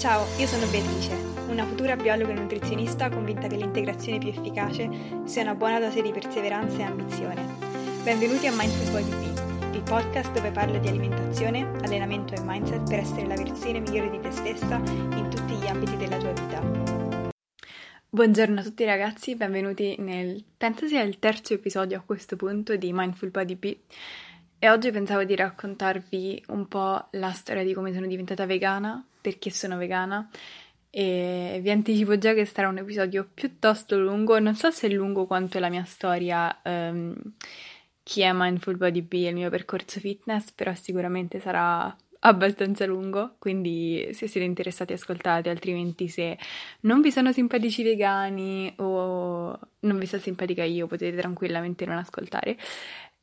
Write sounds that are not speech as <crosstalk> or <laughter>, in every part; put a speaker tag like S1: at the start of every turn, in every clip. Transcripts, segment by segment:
S1: Ciao, io sono Beatrice, una futura biologa e nutrizionista convinta che l'integrazione più efficace sia una buona dose di perseveranza e ambizione. Benvenuti a Mindful Body Be, il podcast dove parlo di alimentazione, allenamento e mindset per essere la versione migliore di te stessa in tutti gli ambiti della tua vita. Buongiorno a tutti ragazzi, benvenuti nel, penso sia il terzo episodio a questo punto di Mindful Body Be. E oggi pensavo di raccontarvi un po' la storia di come sono diventata vegana, perché sono vegana e vi anticipo già che sarà un episodio piuttosto lungo, non so se è lungo quanto la mia storia, um, chi è Mindful Body B e il mio percorso fitness, però sicuramente sarà abbastanza lungo, quindi se siete interessati ascoltate, altrimenti se non vi sono simpatici vegani o non vi sta simpatica io potete tranquillamente non ascoltare.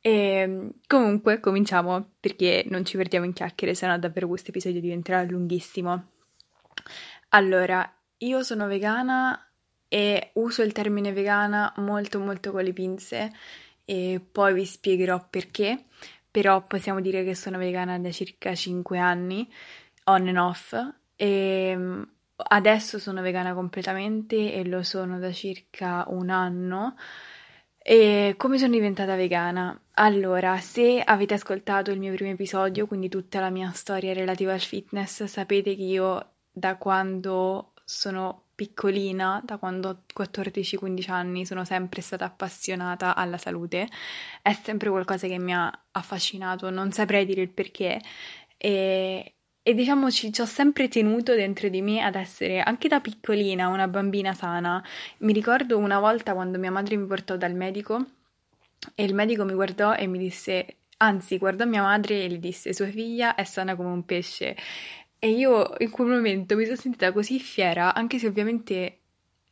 S1: E ehm, comunque cominciamo perché non ci perdiamo in chiacchiere, se no davvero questo episodio diventerà lunghissimo. Allora, io sono vegana e uso il termine vegana molto molto con le pinze e poi vi spiegherò perché, però possiamo dire che sono vegana da circa 5 anni, on and off, e ehm, adesso sono vegana completamente e lo sono da circa un anno. E come sono diventata vegana? Allora, se avete ascoltato il mio primo episodio, quindi tutta la mia storia relativa al fitness, sapete che io da quando sono piccolina, da quando ho 14-15 anni, sono sempre stata appassionata alla salute. È sempre qualcosa che mi ha affascinato, non saprei dire il perché. E, e diciamo ci, ho sempre tenuto dentro di me ad essere anche da piccolina una bambina sana. Mi ricordo una volta quando mia madre mi portò dal medico e il medico mi guardò e mi disse, anzi guardò mia madre e le disse sua figlia è sana come un pesce. E io in quel momento mi sono sentita così fiera, anche se ovviamente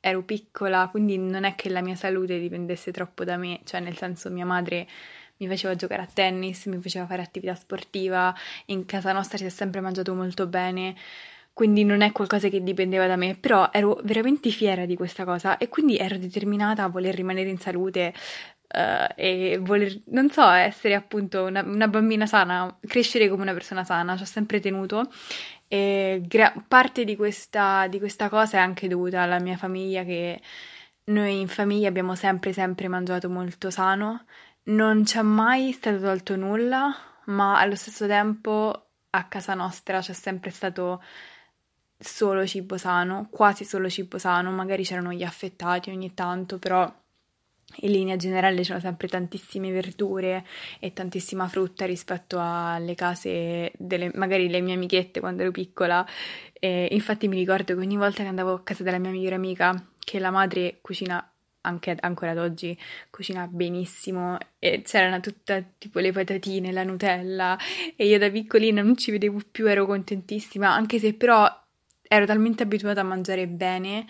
S1: ero piccola, quindi non è che la mia salute dipendesse troppo da me, cioè nel senso mia madre mi faceva giocare a tennis, mi faceva fare attività sportiva, in casa nostra si è sempre mangiato molto bene, quindi non è qualcosa che dipendeva da me, però ero veramente fiera di questa cosa e quindi ero determinata a voler rimanere in salute uh, e voler, non so, essere appunto una, una, bambina sana, crescere come una persona sana, ci ho sempre tenuto e gra- parte di questa, di questa cosa è anche dovuta alla mia famiglia che noi in famiglia abbiamo sempre sempre mangiato molto sano non c'è mai stato tolto nulla, ma allo stesso tempo a casa nostra c'è sempre stato solo cibo sano, quasi solo cibo sano, magari c'erano gli affettati ogni tanto, però in linea generale c'erano sempre tantissime verdure e tantissima frutta rispetto alle case delle magari le mie amichette quando ero piccola. E infatti mi ricordo che ogni volta che andavo a casa della mia migliore amica, che la madre cucina anche ancora ad oggi cucina benissimo e c'erano tutte tipo le patatine, la Nutella e io da piccolina non ci vedevo più, ero contentissima, anche se però ero talmente abituata a mangiare bene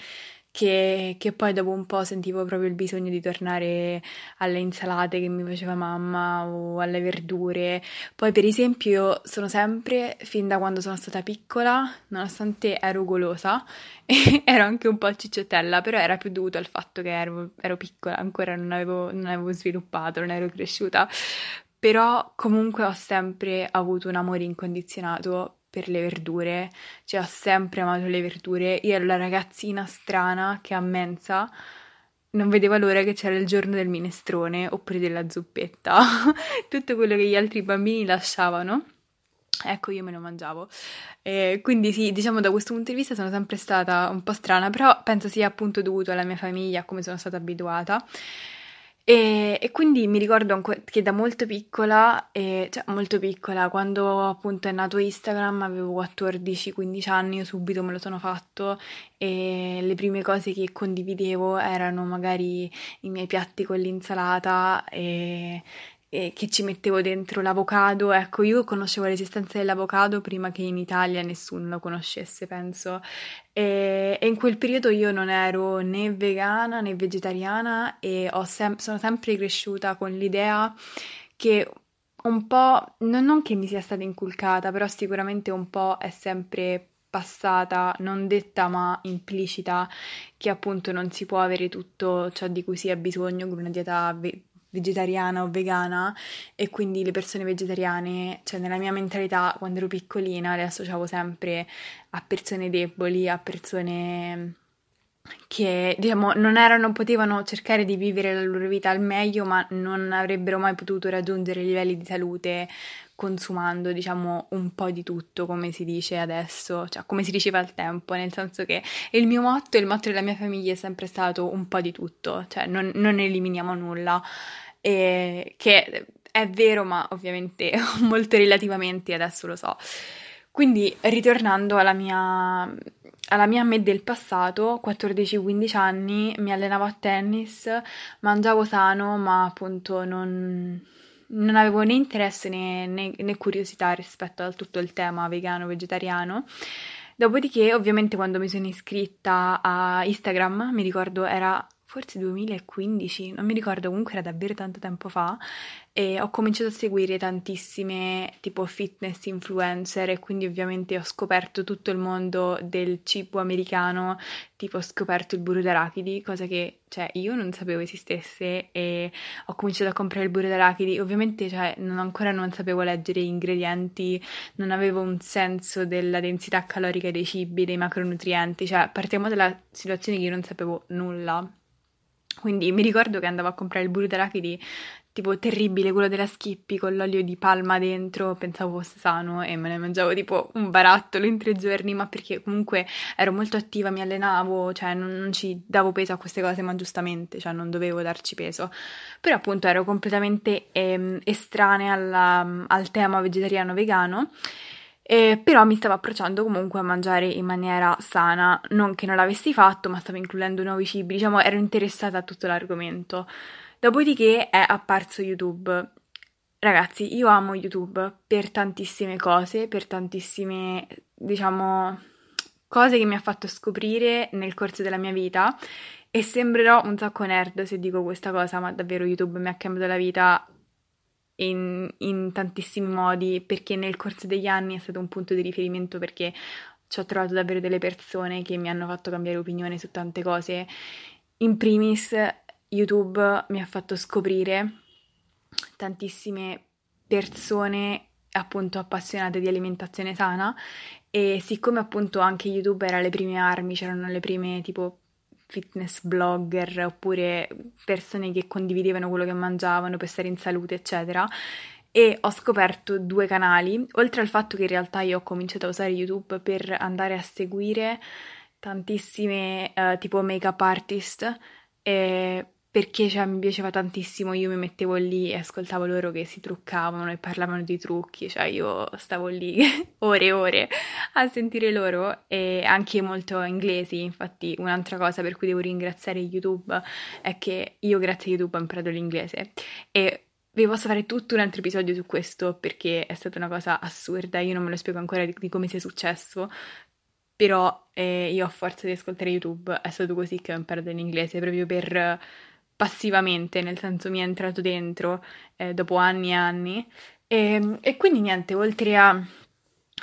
S1: che, che, poi dopo un po' sentivo proprio il bisogno di tornare alle insalate che mi faceva mamma o alle verdure. Poi, per esempio, io sono sempre, fin da quando sono stata piccola, nonostante ero golosa, <laughs> ero anche un po' cicciottella, però era più dovuto al fatto che ero, ero piccola, ancora non avevo, non avevo sviluppato, non ero cresciuta. Però comunque ho sempre avuto un amore incondizionato per le verdure, cioè ho sempre amato le verdure. Io ero la ragazzina strana che a mensa non vedeva l'ora che c'era il giorno del minestrone oppure della zuppetta, <laughs> tutto quello che gli altri bambini lasciavano. Ecco, io me lo mangiavo. E quindi sì, diciamo da questo punto di vista sono sempre stata un po' strana, però penso sia appunto dovuto alla mia famiglia, a come sono stata abituata. E, e, quindi mi ricordo che da molto piccola, eh, cioè molto piccola, quando appunto è nato Instagram, avevo 14-15 anni, io subito me lo sono fatto e le prime cose che condividevo erano magari i miei piatti con l'insalata e, e che ci mettevo dentro l'avocado. Ecco, io conoscevo l'esistenza dell'avocado prima che in Italia nessuno lo conoscesse, penso. E, e in quel periodo io non ero né vegana né vegetariana e sem- sono sempre cresciuta con l'idea che un po', non, non che mi sia stata inculcata, però sicuramente un po' è sempre passata, non detta ma implicita, che appunto non si può avere tutto ciò di cui si ha bisogno con una dieta ve- vegetariana o vegana e quindi le persone vegetariane, cioè nella mia mentalità quando ero piccolina le associavo sempre a persone deboli, a persone che diciamo non erano, potevano cercare di vivere la loro vita al meglio, ma non avrebbero mai potuto raggiungere livelli di salute consumando, diciamo, un po' di tutto, come si dice adesso, cioè come si diceva al tempo, nel senso che il mio motto il motto della mia famiglia è sempre stato un po' di tutto, cioè non, non eliminiamo nulla, e che è vero, ma ovviamente <laughs> molto relativamente adesso lo so. Quindi, ritornando alla mia, alla mia me del passato, 14-15 anni, mi allenavo a tennis, mangiavo sano, ma appunto non, non avevo né interesse né, né, né, curiosità rispetto a tutto il tema vegano, vegetariano. Dopodiché, ovviamente, quando mi sono iscritta a Instagram, mi ricordo era forse 2015, non mi ricordo, comunque era davvero tanto tempo fa, e ho cominciato a seguire tantissime tipo fitness influencer e quindi ovviamente ho scoperto tutto il mondo del cibo americano, tipo ho scoperto il burro d'arachidi, cosa che cioè, io non sapevo esistesse e ho cominciato a comprare il burro d'arachidi, ovviamente cioè, non, ancora non sapevo leggere gli ingredienti, non avevo un senso della densità calorica dei cibi, dei macronutrienti, cioè partiamo dalla situazione che io non sapevo nulla. Quindi mi ricordo che andavo a comprare il burro tipo terribile, quello della Schippi con l'olio di palma dentro, pensavo fosse sano e me ne mangiavo tipo un barattolo in tre giorni, ma perché comunque ero molto attiva, mi allenavo, cioè non, non ci davo peso a queste cose, ma giustamente, cioè non dovevo darci peso. Però appunto ero completamente ehm, estranea alla, al tema vegetariano-vegano. Eh, però mi stavo approcciando comunque a mangiare in maniera sana, non che non l'avessi fatto, ma stavo includendo nuovi cibi, diciamo ero interessata a tutto l'argomento. Dopodiché è apparso YouTube. Ragazzi, io amo YouTube per tantissime cose, per tantissime, diciamo, cose che mi ha fatto scoprire nel corso della mia vita e sembrerò un sacco nerd se dico questa cosa, ma davvero YouTube mi ha cambiato la vita in, in tantissimi modi perché nel corso degli anni è stato un punto di riferimento perché ci ho trovato davvero delle persone che mi hanno fatto cambiare opinione su tante cose. In primis YouTube mi ha fatto scoprire tantissime persone appunto appassionate di alimentazione sana e siccome appunto anche YouTube era le prime armi, c'erano le prime tipo fitness blogger oppure persone che condividevano quello che mangiavano per stare in salute, eccetera. E ho scoperto due canali, oltre al fatto che in realtà io ho cominciato a usare YouTube per andare a seguire tantissime uh, tipo make-up artist e perché cioè, mi piaceva tantissimo, io mi mettevo lì e ascoltavo loro che si truccavano e parlavano di trucchi, cioè io stavo lì <laughs> ore e ore a sentire loro e anche molto inglesi, infatti un'altra cosa per cui devo ringraziare YouTube è che io grazie a YouTube ho imparato l'inglese. E vi posso fare tutto un altro episodio su questo perché è stata una cosa assurda, io non me lo spiego ancora di, di come sia successo, però eh, io a forza di ascoltare YouTube è stato così che ho imparato l'inglese proprio per passivamente, nel senso mi è entrato dentro eh, dopo anni e anni. E, ehm, e quindi niente, oltre a,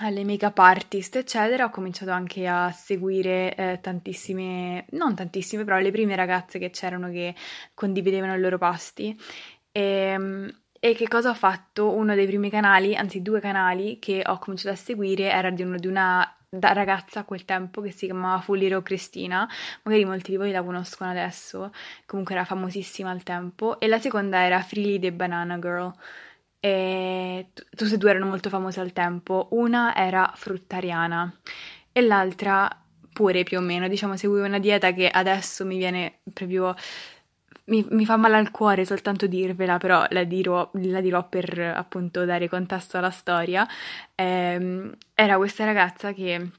S1: alle make-up artist, eccetera, ho cominciato anche a seguire eh, tantissime, non tantissime, però le prime ragazze che c'erano che condividevano i loro pasti. E, ehm, e che cosa ho fatto? Uno dei primi canali, anzi due canali che ho cominciato a seguire era di, uno, di una da ragazza a quel tempo che si chiamava Fuliro Cristina, magari molti di voi la conoscono adesso, comunque era famosissima al tempo, e la seconda era Freely the Banana Girl. E tutte e due erano molto famose al tempo, una era fruttariana e l'altra pure più o meno, diciamo seguiva una dieta che adesso mi viene proprio mi, mi, fa male al cuore soltanto dirvela, però la dirò, la dirò per appunto dare contesto alla storia. Eh, era questa ragazza che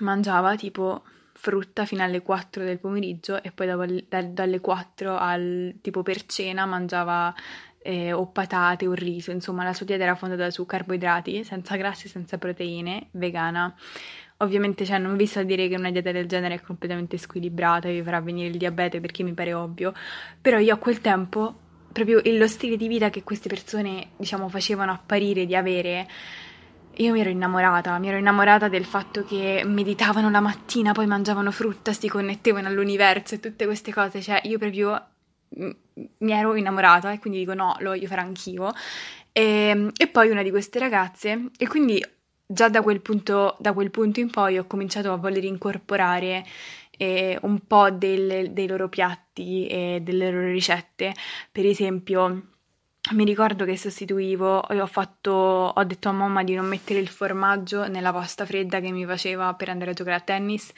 S1: mangiava tipo frutta fino alle 4 del pomeriggio e poi dopo, da, dalle 4 al tipo per cena mangiava eh, o patate o riso, insomma la sua dieta era fondata su carboidrati, senza grassi, senza proteine, vegana. Ovviamente, cioè, non vi sto a dire che una dieta del genere è completamente squilibrata e vi farà venire il diabete perché mi pare ovvio, però io a quel tempo, proprio lo stile di vita che queste persone, diciamo, facevano apparire di avere, io mi ero innamorata, mi ero innamorata del fatto che meditavano la mattina, poi mangiavano frutta, si connettevano all'universo e tutte queste cose, cioè io proprio mi ero innamorata e quindi dico no, lo voglio fare anch'io. E, ehm, e poi una di queste ragazze, e quindi già da quel punto, da quel punto in poi ho cominciato a voler incorporare eh, un po' del, dei loro piatti e delle loro ricette. Per esempio, mi ricordo che sostituivo e ho fatto, ho detto a mamma di non mettere il formaggio nella pasta fredda che mi faceva per andare a giocare a tennis,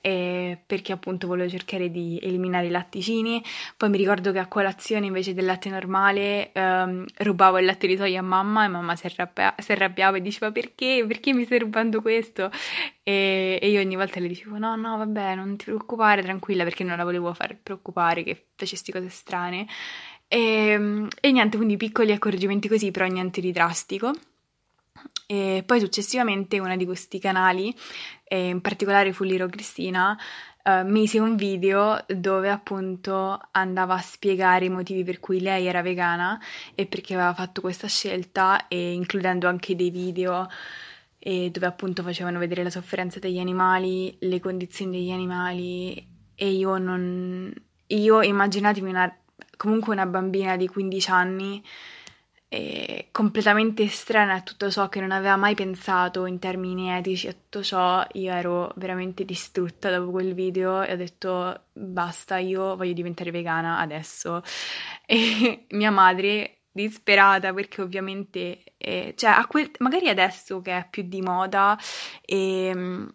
S1: eh, perché appunto volevo cercare di eliminare i latticini. Poi mi ricordo che a colazione invece del latte normale ehm, rubavo il latte di soia a mamma e mamma si, arrabbia- si arrabbiava e diceva perché? Perché mi stai rubando questo? E, e io ogni volta le dicevo no, no, vabbè, non ti preoccupare, tranquilla, perché non la volevo far preoccupare che facessi cose strane. E, ehm, e niente, quindi piccoli accorgimenti così, però niente di drastico. E poi successivamente una di questi canali, in particolare Fulliro Cristina, uh, mise un video dove appunto andava a spiegare i motivi per cui lei era vegana e perché aveva fatto questa scelta e includendo anche dei video dove appunto facevano vedere la sofferenza degli animali, le condizioni degli animali e io non... Io immaginatevi una comunque una bambina di 15 anni eh, completamente estranea a tutto ciò che non aveva mai pensato in termini etici a tutto ciò, io ero veramente distrutta dopo quel video e ho detto basta, io voglio diventare vegana adesso. <laughs> E mia madre disperata perché ovviamente, eh, cioè, quel, magari adesso che è più di moda e ehm,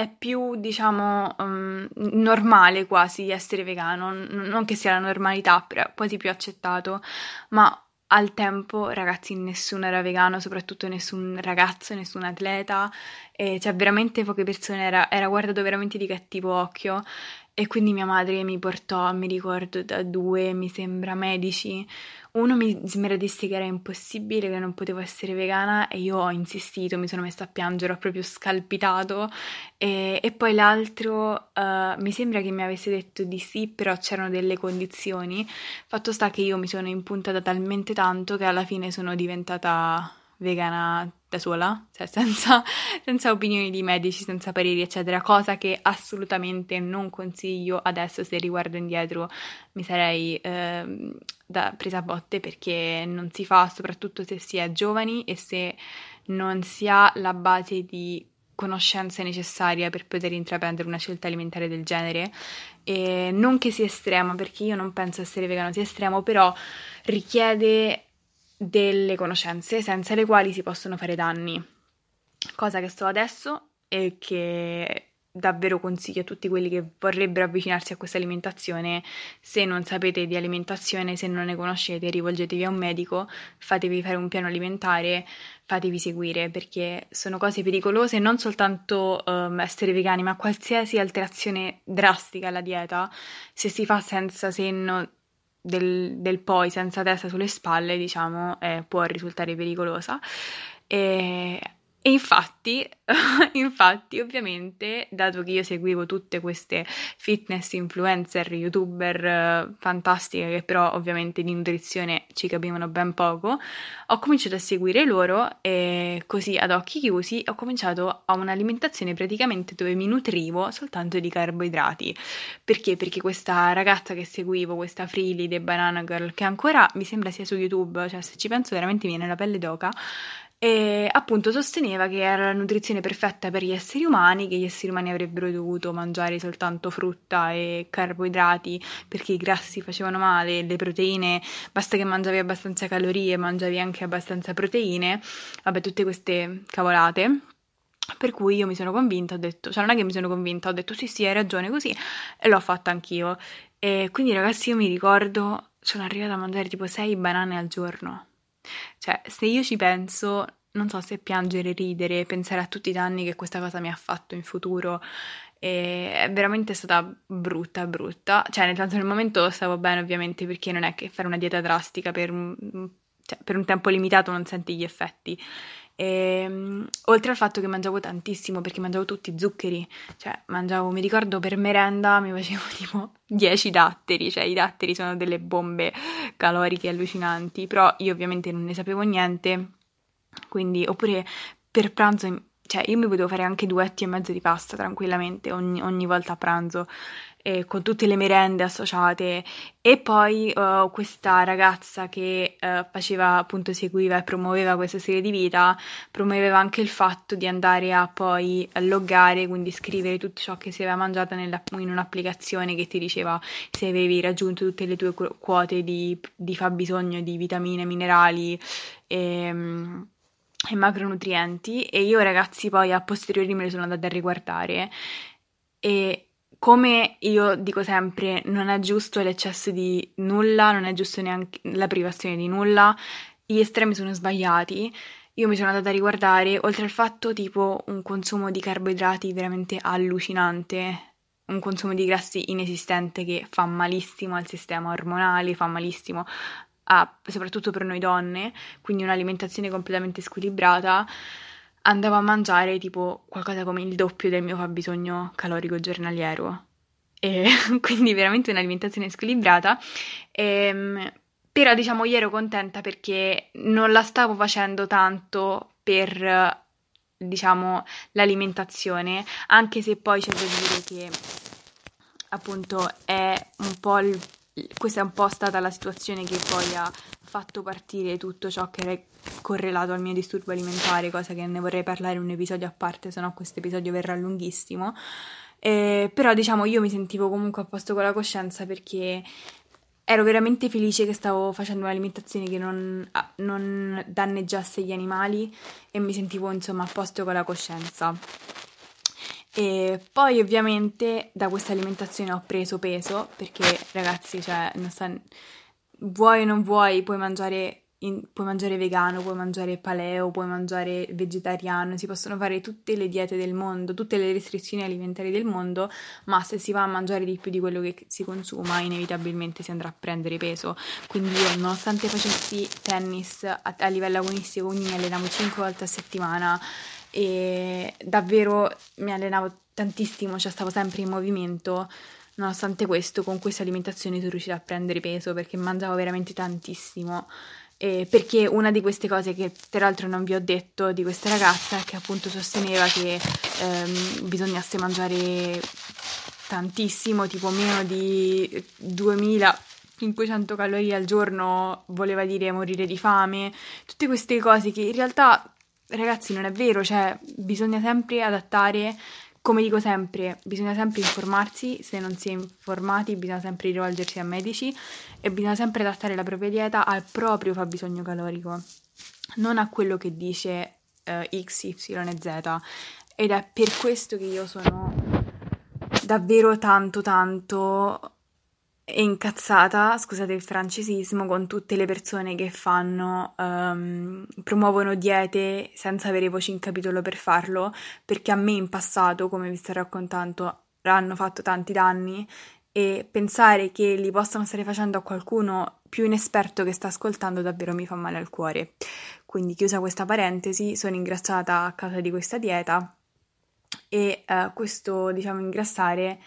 S1: è più, diciamo, um, normale quasi essere vegano, non che sia la normalità, però quasi più accettato, ma al tempo, ragazzi, nessuno era vegano, soprattutto nessun ragazzo, nessun atleta, e cioè veramente poche persone era, era guardato veramente di cattivo occhio e quindi mia madre mi portò, mi ricordo, da due, mi sembra, medici uno mi, disse che era impossibile, che non potevo essere vegana e io ho insistito, mi sono messa a piangere, ho proprio scalpitato e, e poi l'altro uh, mi sembra che mi avesse detto di sì, però c'erano delle condizioni. Fatto sta che io mi sono impuntata talmente tanto che alla fine sono diventata vegana da sola, cioè senza, <laughs> senza, opinioni di medici, senza pareri, eccetera, cosa che assolutamente non consiglio adesso se riguardo indietro mi sarei eh, da, presa a botte perché non si fa, soprattutto se si è giovani e se non si ha la base di conoscenze necessarie per poter intraprendere una scelta alimentare del genere. E non che sia estrema, perché io non penso essere vegano sia estremo, però richiede delle conoscenze senza le quali si possono fare danni. Cosa che sto adesso e che davvero consiglio a tutti quelli che vorrebbero avvicinarsi a questa alimentazione. Se non sapete di alimentazione, se non ne conoscete, rivolgetevi a un medico, fatevi fare un piano alimentare, fatevi seguire perché sono cose pericolose non soltanto um, essere vegani, ma qualsiasi alterazione drastica alla dieta, se si fa senza senno del, del poi senza testa sulle spalle, diciamo, eh, può risultare pericolosa. E e infatti, <laughs> infatti, ovviamente, dato che io seguivo tutte queste fitness influencer, youtuber eh, fantastiche che però ovviamente di nutrizione ci capivano ben poco, ho cominciato a seguire loro e così ad occhi chiusi ho cominciato a un'alimentazione praticamente dove mi nutrivo soltanto di carboidrati. Perché? Perché questa ragazza che seguivo, questa Freely The Banana Girl, che ancora mi sembra sia su YouTube, cioè se ci penso veramente viene la pelle d'oca, e appunto sosteneva che era la nutrizione perfetta per gli esseri umani, che gli esseri umani avrebbero dovuto mangiare soltanto frutta e carboidrati perché i grassi facevano male, le proteine, basta che mangiavi abbastanza calorie, mangiavi anche abbastanza proteine, vabbè tutte queste cavolate. Per cui io mi sono convinta, ho detto, cioè non è che mi sono convinta, ho detto sì sì hai ragione così e l'ho fatta anch'io. E quindi ragazzi io mi ricordo, sono arrivata a mangiare tipo 6 banane al giorno. Cioè, se io ci penso, non so se piangere, ridere, pensare a tutti i danni che questa cosa mi ha fatto in futuro. E è veramente stata brutta, brutta. Cioè, nel senso, nel momento stavo bene, ovviamente, perché non è che fare una dieta drastica per un, cioè, per un tempo limitato non senti gli effetti. E, ehm, oltre al fatto che mangiavo tantissimo perché mangiavo tutti zuccheri, cioè mangiavo, mi ricordo per merenda mi facevo <laughs> tipo 10 datteri, cioè i datteri sono delle bombe caloriche allucinanti, però io ovviamente non ne sapevo niente, quindi oppure per pranzo cioè io mi potevo fare anche duetti e mezzo di pasta tranquillamente ogni, ogni volta a pranzo eh, con tutte le merende associate. E poi uh, questa ragazza che uh, faceva appunto seguiva e promuoveva questa serie di vita promuoveva anche il fatto di andare a poi loggare quindi scrivere tutto ciò che si aveva mangiato in un'applicazione che ti diceva se avevi raggiunto tutte le tue quote di, di fabbisogno di vitamine, minerali e, ehm, e macronutrienti. E io ragazzi poi a posteriori me le sono andate a riguardare. E come io dico sempre, non è giusto l'eccesso di nulla, non è giusto neanche la privazione di nulla, gli estremi sono sbagliati. Io mi sono andata a riguardare, oltre al fatto tipo un consumo di carboidrati veramente allucinante, un consumo di grassi inesistente che fa malissimo al sistema ormonale, fa malissimo a, soprattutto per noi donne, quindi un'alimentazione completamente squilibrata andavo a mangiare tipo qualcosa come il doppio del mio fabbisogno calorico giornaliero. E <laughs> quindi veramente un'alimentazione squilibrata. E, ehm, però diciamo io ero contenta perché non la stavo facendo tanto per diciamo l'alimentazione, anche se poi c'è da dire che appunto è un po' il, questa è un po' stata la situazione che poi ha fatto partire tutto ciò che era correlato al mio disturbo alimentare, cosa che ne vorrei parlare in un episodio a parte, se no questo episodio verrà lunghissimo. Eh, però diciamo io mi sentivo comunque a posto con la coscienza perché ero veramente felice che stavo facendo un'alimentazione che non, non danneggiasse gli animali e mi sentivo insomma a posto con la coscienza. E poi ovviamente da questa alimentazione ho preso peso perché ragazzi, cioè, non sta vuoi o non vuoi, puoi mangiare, in, puoi mangiare vegano, puoi mangiare paleo, puoi mangiare vegetariano, si possono fare tutte le diete del mondo, tutte le restrizioni alimentari del mondo, ma se si va a mangiare di più di quello che si consuma, inevitabilmente si andrà a prendere peso. Quindi io, nonostante facessi tennis a, a livello agonistico, quindi mi allenavo 5 volte a settimana e davvero mi allenavo tantissimo, cioè stavo sempre in movimento Nonostante questo, con questa alimentazione sono riuscita a prendere peso perché mangiavo veramente tantissimo. Eh, perché una di queste cose che tra l'altro non vi ho detto di questa ragazza è che appunto sosteneva che ehm, bisognasse mangiare tantissimo, tipo meno di 2500 calorie al giorno voleva dire morire di fame, tutte queste cose che in realtà ragazzi non è vero, cioè bisogna sempre adattare come dico sempre, bisogna sempre informarsi, se non si è informati bisogna sempre rivolgersi a medici e bisogna sempre adattare la propria dieta al proprio fabbisogno calorico, non a quello che dice eh, X, Y e Z. Ed è per questo che io sono davvero tanto tanto e incazzata, scusate il francesismo, con tutte le persone che fanno, um, promuovono diete senza avere voci in capitolo per farlo, perché a me in passato, come vi sto raccontando, hanno fatto tanti danni e pensare che li possano stare facendo a qualcuno più inesperto che sta ascoltando davvero mi fa male al cuore. Quindi chiusa questa parentesi, sono ingrassata a causa di questa dieta e uh, questo, diciamo, ingrassare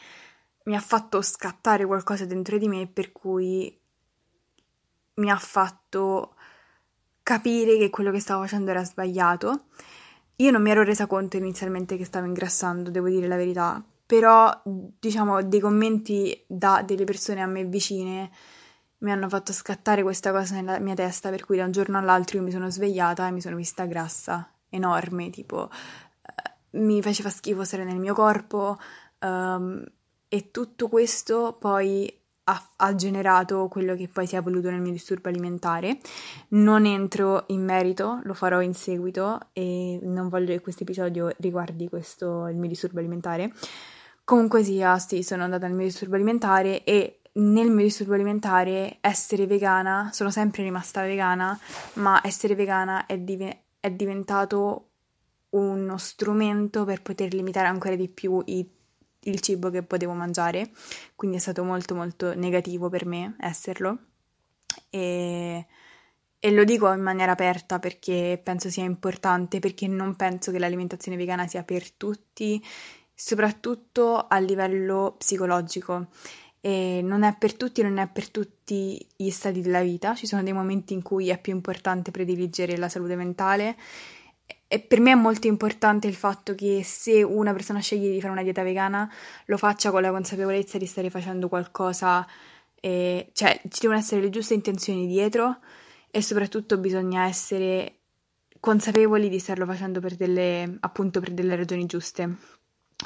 S1: mi ha fatto scattare qualcosa dentro di me per cui mi ha fatto capire che quello che stavo facendo era sbagliato. Io non mi ero resa conto inizialmente che stavo ingrassando, devo dire la verità, però diciamo dei commenti da delle persone a me vicine mi hanno fatto scattare questa cosa nella mia testa, per cui da un giorno all'altro io mi sono svegliata e mi sono vista grassa, enorme, tipo eh, mi faceva schifo stare nel mio corpo, um, e tutto questo poi ha, ha, generato quello che poi si è evoluto nel mio disturbo alimentare. Non entro in merito, lo farò in seguito e non voglio che questo episodio riguardi questo, il mio disturbo alimentare. Comunque sia, sì, sono andata nel mio disturbo alimentare e nel mio disturbo alimentare essere vegana, sono sempre rimasta vegana, ma essere vegana è, div- è diventato uno strumento per poter limitare ancora di più i il cibo che potevo mangiare, quindi è stato molto molto negativo per me esserlo e, e lo dico in maniera aperta perché penso sia importante, perché non penso che l'alimentazione vegana sia per tutti, soprattutto a livello psicologico. E non è per tutti, non è per tutti gli stati della vita, ci sono dei momenti in cui è più importante prediligere la salute mentale e per me è molto importante il fatto che se una persona sceglie di fare una dieta vegana, lo faccia con la consapevolezza di stare facendo qualcosa, eh, cioè ci devono essere le giuste intenzioni dietro e soprattutto bisogna essere consapevoli di starlo facendo per delle, appunto per delle ragioni giuste.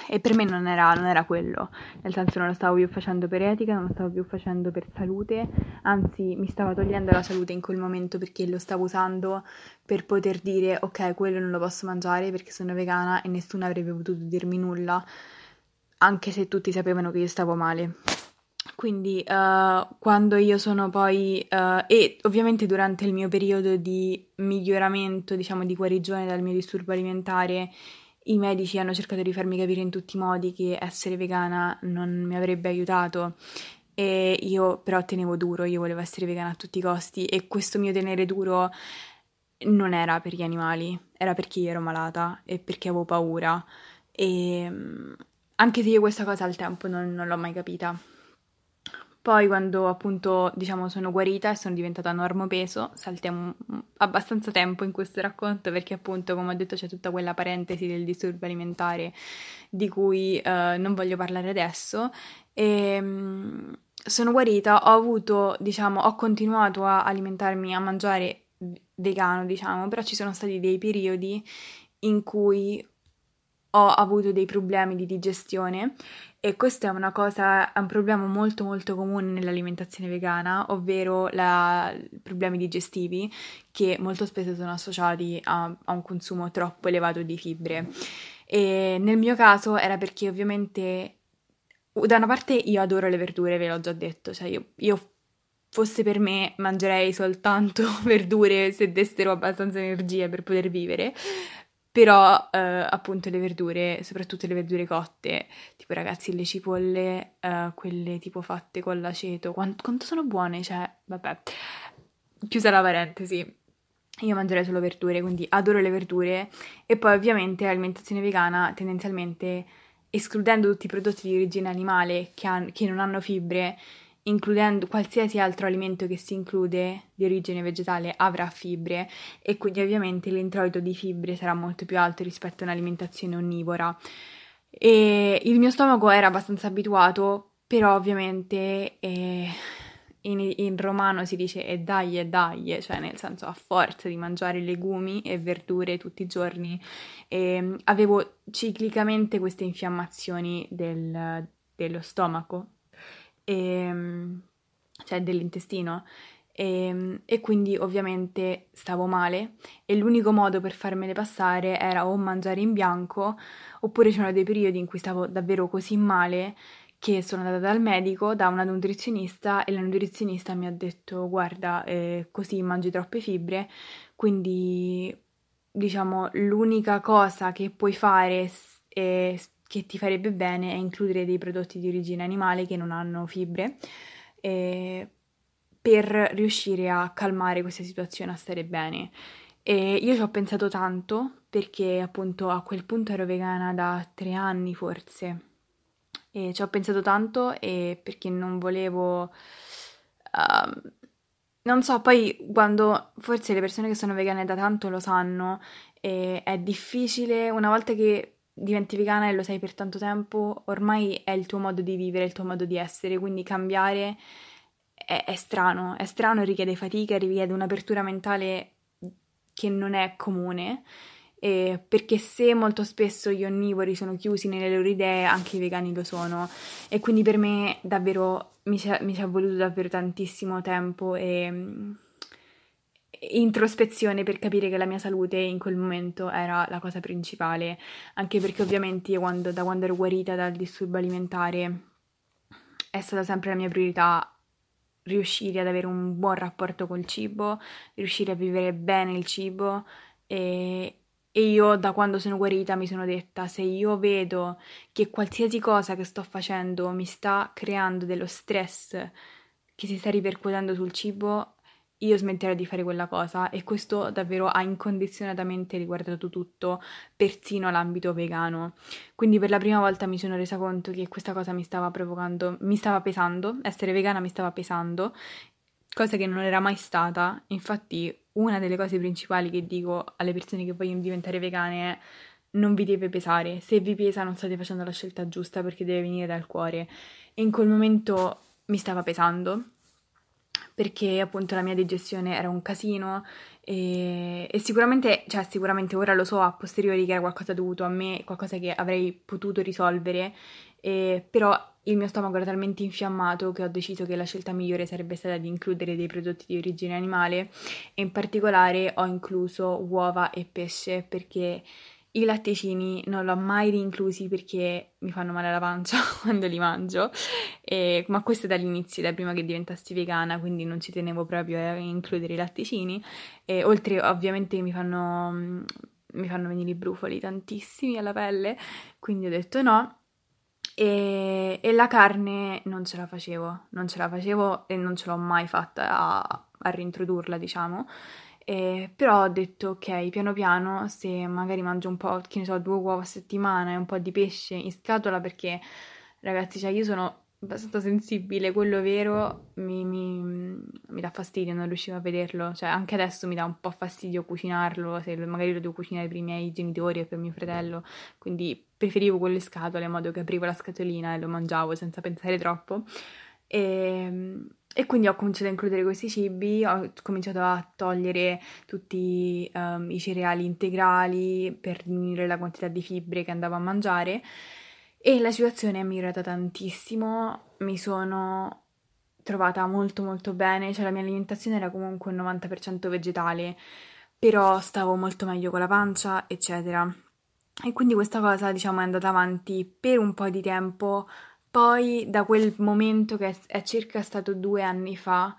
S1: E per me non era, non era, quello, nel senso non lo stavo più facendo per etica, non lo stavo più facendo per salute, anzi mi stava togliendo la salute in quel momento perché lo stavo usando per poter dire ok, quello non lo posso mangiare perché sono vegana e nessuno avrebbe potuto dirmi nulla, anche se tutti sapevano che io stavo male. Quindi uh, quando io sono poi, uh, e ovviamente durante il mio periodo di miglioramento, diciamo di guarigione dal mio disturbo alimentare, i medici hanno cercato di farmi capire in tutti i modi che essere vegana non mi avrebbe aiutato e io però tenevo duro, io volevo essere vegana a tutti i costi e questo mio tenere duro non era per gli animali, era perché io ero malata e perché avevo paura e anche se io questa cosa al tempo non, non l'ho mai capita. Poi quando appunto diciamo sono guarita e sono diventata normopeso, saltiamo abbastanza tempo in questo racconto perché appunto come ho detto c'è tutta quella parentesi del disturbo alimentare di cui uh, non voglio parlare adesso. E um, sono guarita, ho avuto diciamo ho continuato a alimentarmi, a mangiare vegano diciamo, però ci sono stati dei periodi in cui ho avuto dei problemi di digestione e questo è una cosa, è un problema molto molto comune nell'alimentazione vegana, ovvero la, problemi digestivi che molto spesso sono associati a, a, un consumo troppo elevato di fibre. E nel mio caso era perché ovviamente da una parte io adoro le verdure, ve l'ho già detto, cioè io, io fosse per me mangerei soltanto <laughs> verdure se dessero abbastanza energia per poter vivere, però eh, appunto le verdure, soprattutto le verdure cotte, tipo ragazzi le cipolle, eh, quelle tipo fatte con l'aceto, quanto, quanto sono buone, cioè vabbè, chiusa la parentesi. Io mangerei solo verdure, quindi adoro le verdure e poi ovviamente l'alimentazione vegana tendenzialmente escludendo tutti i prodotti di origine animale che, han- che non hanno fibre includendo qualsiasi altro alimento che si include di origine vegetale avrà fibre e quindi ovviamente l'introito di fibre sarà molto più alto rispetto a un'alimentazione onnivora. E il mio stomaco era abbastanza abituato, però ovviamente eh, in, in, romano si dice e dai e dai, cioè nel senso a forza di mangiare legumi e verdure tutti i giorni, eh, avevo ciclicamente queste infiammazioni del, dello stomaco e, ehm, cioè dell'intestino. E, ehm, e, quindi ovviamente stavo male e l'unico modo per farmele passare era o mangiare in bianco oppure c'erano dei periodi in cui stavo davvero così male che sono andata dal medico, da una nutrizionista e la nutrizionista mi ha detto guarda eh, così mangi troppe fibre quindi diciamo l'unica cosa che puoi fare è che ti farebbe bene è includere dei prodotti di origine animale che non hanno fibre eh, per riuscire a calmare questa situazione, a stare bene. E io ci ho pensato tanto perché appunto a quel punto ero vegana da tre anni forse e ci ho pensato tanto perché non volevo... Uh, non so, poi quando forse le persone che sono vegane da tanto lo sanno, è difficile una volta che diventi vegana e lo sei per tanto tempo, ormai è il tuo modo di vivere, il tuo modo di essere, quindi cambiare è, è strano, è strano, richiede fatica, richiede un'apertura mentale che non è comune. Eh, perché se molto spesso gli onnivori sono chiusi nelle loro idee, anche i vegani lo sono. E quindi per me davvero mi ci è voluto davvero tantissimo tempo e introspezione per capire che la mia salute in quel momento era la cosa principale, anche perché ovviamente io quando, da quando ero guarita dal disturbo alimentare è stata sempre la mia priorità riuscire ad avere un buon rapporto col cibo, riuscire a vivere bene il cibo. E, e io da quando sono guarita mi sono detta se io vedo che qualsiasi cosa che sto facendo mi sta creando dello stress che si sta ripercuotendo sul cibo, io smetterò di fare quella cosa e questo davvero ha incondizionatamente riguardato tutto, persino l'ambito vegano. Quindi per la prima volta mi sono resa conto che questa cosa mi stava provocando, mi stava pesando, essere vegana mi stava pesando, cosa che non era mai stata. Infatti una delle cose principali che dico alle persone che vogliono diventare vegane è non vi deve pesare, se vi pesa non state facendo la scelta giusta perché deve venire dal cuore. E in quel momento mi stava pesando perché appunto la mia digestione era un casino e, e, sicuramente, cioè sicuramente ora lo so a posteriori che era qualcosa dovuto a me, qualcosa che avrei potuto risolvere, e, però il mio stomaco era talmente infiammato che ho deciso che la scelta migliore sarebbe stata di includere dei prodotti di origine animale. E in particolare ho incluso uova e pesce perché i latticini non l'ho mai rinclusi perché mi fanno male alla pancia <laughs> quando li mangio, e, ma questo è dall'inizio, da prima che diventassi vegana, quindi non ci tenevo proprio a includere i latticini. E, oltre ovviamente mi fanno, mi fanno venire i brufoli tantissimi alla pelle, quindi ho detto no. E, e, la carne non ce la facevo, non ce la facevo e non ce l'ho mai fatta a, a reintrodurla, diciamo. Eh, però ho detto ok, piano piano, se magari mangio un po', che ne so, due uova a settimana e un po' di pesce in scatola, perché ragazzi, cioè io sono abbastanza sensibile, quello vero mi, mi, mi, dà fastidio, non riuscivo a vederlo, cioè anche adesso mi dà un po' fastidio cucinarlo, se magari lo devo cucinare per i miei genitori e per mio fratello, quindi preferivo quelle scatole in modo che aprivo la scatolina e lo mangiavo senza pensare troppo. E, ehm, e quindi ho cominciato a includere questi cibi, ho cominciato a togliere tutti um, i cereali integrali per diminuire la quantità di fibre che andavo a mangiare e la situazione è migliorata tantissimo, mi sono trovata molto molto bene, cioè la mia alimentazione era comunque un 90% vegetale, però stavo molto meglio con la pancia, eccetera. E quindi questa cosa, diciamo, è andata avanti per un po' di tempo poi da quel momento che è circa stato due anni fa,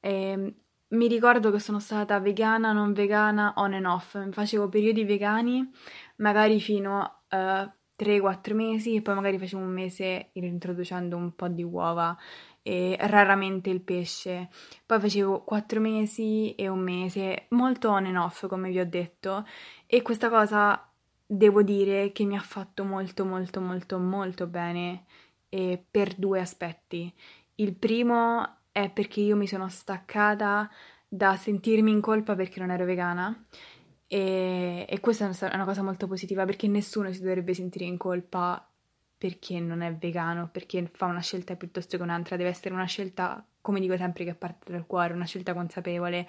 S1: eh, mi ricordo che sono stata vegana, non vegana, on and off. Facevo periodi vegani, magari fino a uh, 3-4 mesi, e poi magari facevo un mese introducendo un po' di uova e raramente il pesce. Poi facevo 4 mesi e un mese, molto on and off, come vi ho detto, e questa cosa devo dire che mi ha fatto molto molto molto molto bene eh, per due aspetti. Il primo è perché io mi sono staccata da sentirmi in colpa perché non ero vegana e, e questa è una cosa molto positiva perché nessuno si dovrebbe sentire in colpa perché non è vegano, perché fa una scelta piuttosto che un'altra, deve essere una scelta, come dico sempre, che parte dal cuore, una scelta consapevole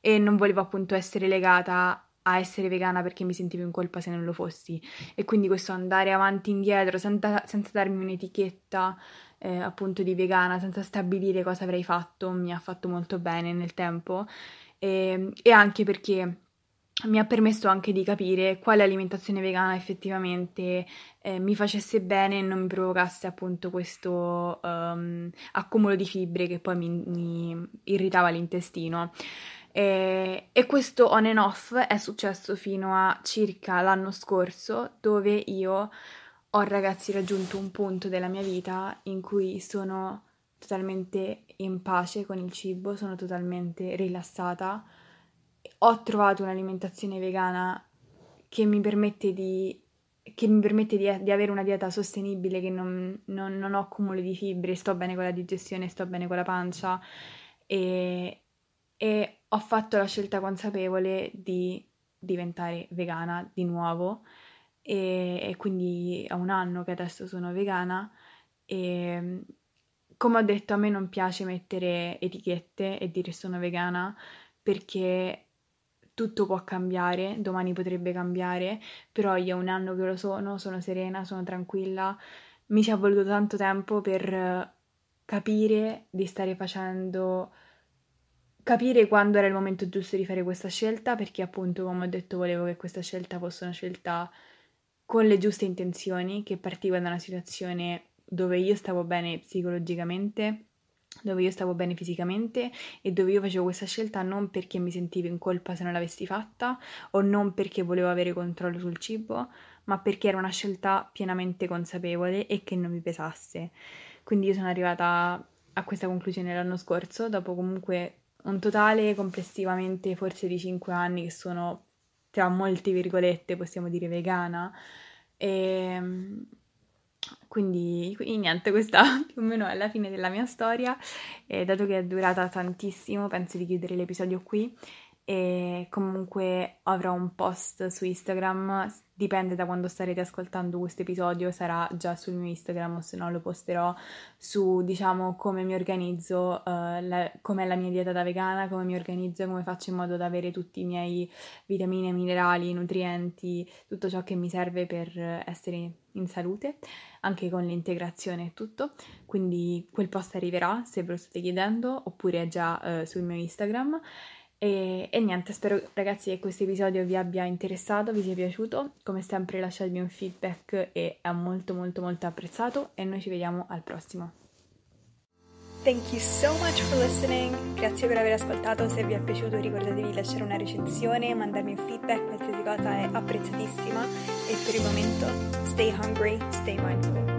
S1: e non volevo appunto essere legata a essere vegana perché mi sentivo in colpa se non lo fossi e quindi questo andare avanti e indietro senza, senza darmi un'etichetta eh, appunto di vegana, senza stabilire cosa avrei fatto, mi ha fatto molto bene nel tempo e, ehm, e anche perché mi ha permesso anche di capire quale alimentazione vegana effettivamente eh, mi facesse bene e non mi provocasse appunto questo um, accumulo di fibre che poi mi, mi irritava l'intestino. E, e, questo on and off è successo fino a circa l'anno scorso, dove io ho ragazzi raggiunto un punto della mia vita in cui sono totalmente in pace con il cibo, sono totalmente rilassata. Ho trovato un'alimentazione vegana che mi permette di, mi permette di, di avere una dieta sostenibile, che non, non, non ho accumulo di fibre, sto bene con la digestione, sto bene con la pancia e, e ho fatto la scelta consapevole di diventare vegana di nuovo. E, e quindi è un anno che adesso sono vegana. E come ho detto a me non piace mettere etichette e dire sono vegana perché tutto può cambiare, domani potrebbe cambiare, però io un anno che lo sono, sono serena, sono tranquilla, mi ci è voluto tanto tempo per capire di stare facendo capire quando era il momento giusto di fare questa scelta, perché appunto, come ho detto, volevo che questa scelta fosse una scelta con le giuste intenzioni, che partiva da una situazione dove io stavo bene psicologicamente, dove io stavo bene fisicamente e dove io facevo questa scelta non perché mi sentivo in colpa se non l'avessi fatta o non perché volevo avere controllo sul cibo, ma perché era una scelta pienamente consapevole e che non mi pesasse. Quindi io sono arrivata a questa conclusione l'anno scorso, dopo comunque un totale complessivamente forse di 5 anni che sono tra molte virgolette possiamo dire vegana. E ehm, quindi, quindi niente questa <laughs> più o meno è la fine della mia storia. E dato che è durata tantissimo penso di chiudere l'episodio qui. E e comunque avrò un post su Instagram, dipende da quando starete ascoltando questo episodio, sarà già sul mio Instagram o se no lo posterò su diciamo come mi organizzo, uh, la, com'è la mia dieta da vegana, come mi organizzo, come faccio in modo da avere tutti i miei vitamine, minerali, nutrienti, tutto ciò che mi serve per essere in salute, anche con l'integrazione e tutto. Quindi quel post arriverà se ve lo state chiedendo oppure è già uh, sul mio Instagram. E, e, niente, spero ragazzi che questo episodio vi abbia interessato, vi sia piaciuto. Come sempre lasciatemi un feedback e è molto molto molto apprezzato e noi ci vediamo al prossimo. Thank you so much for listening. Grazie per aver ascoltato. Se vi è piaciuto ricordatevi di lasciare una recensione, mandarmi un feedback, qualsiasi cosa è apprezzatissima. E per il momento, stay hungry, stay mindful.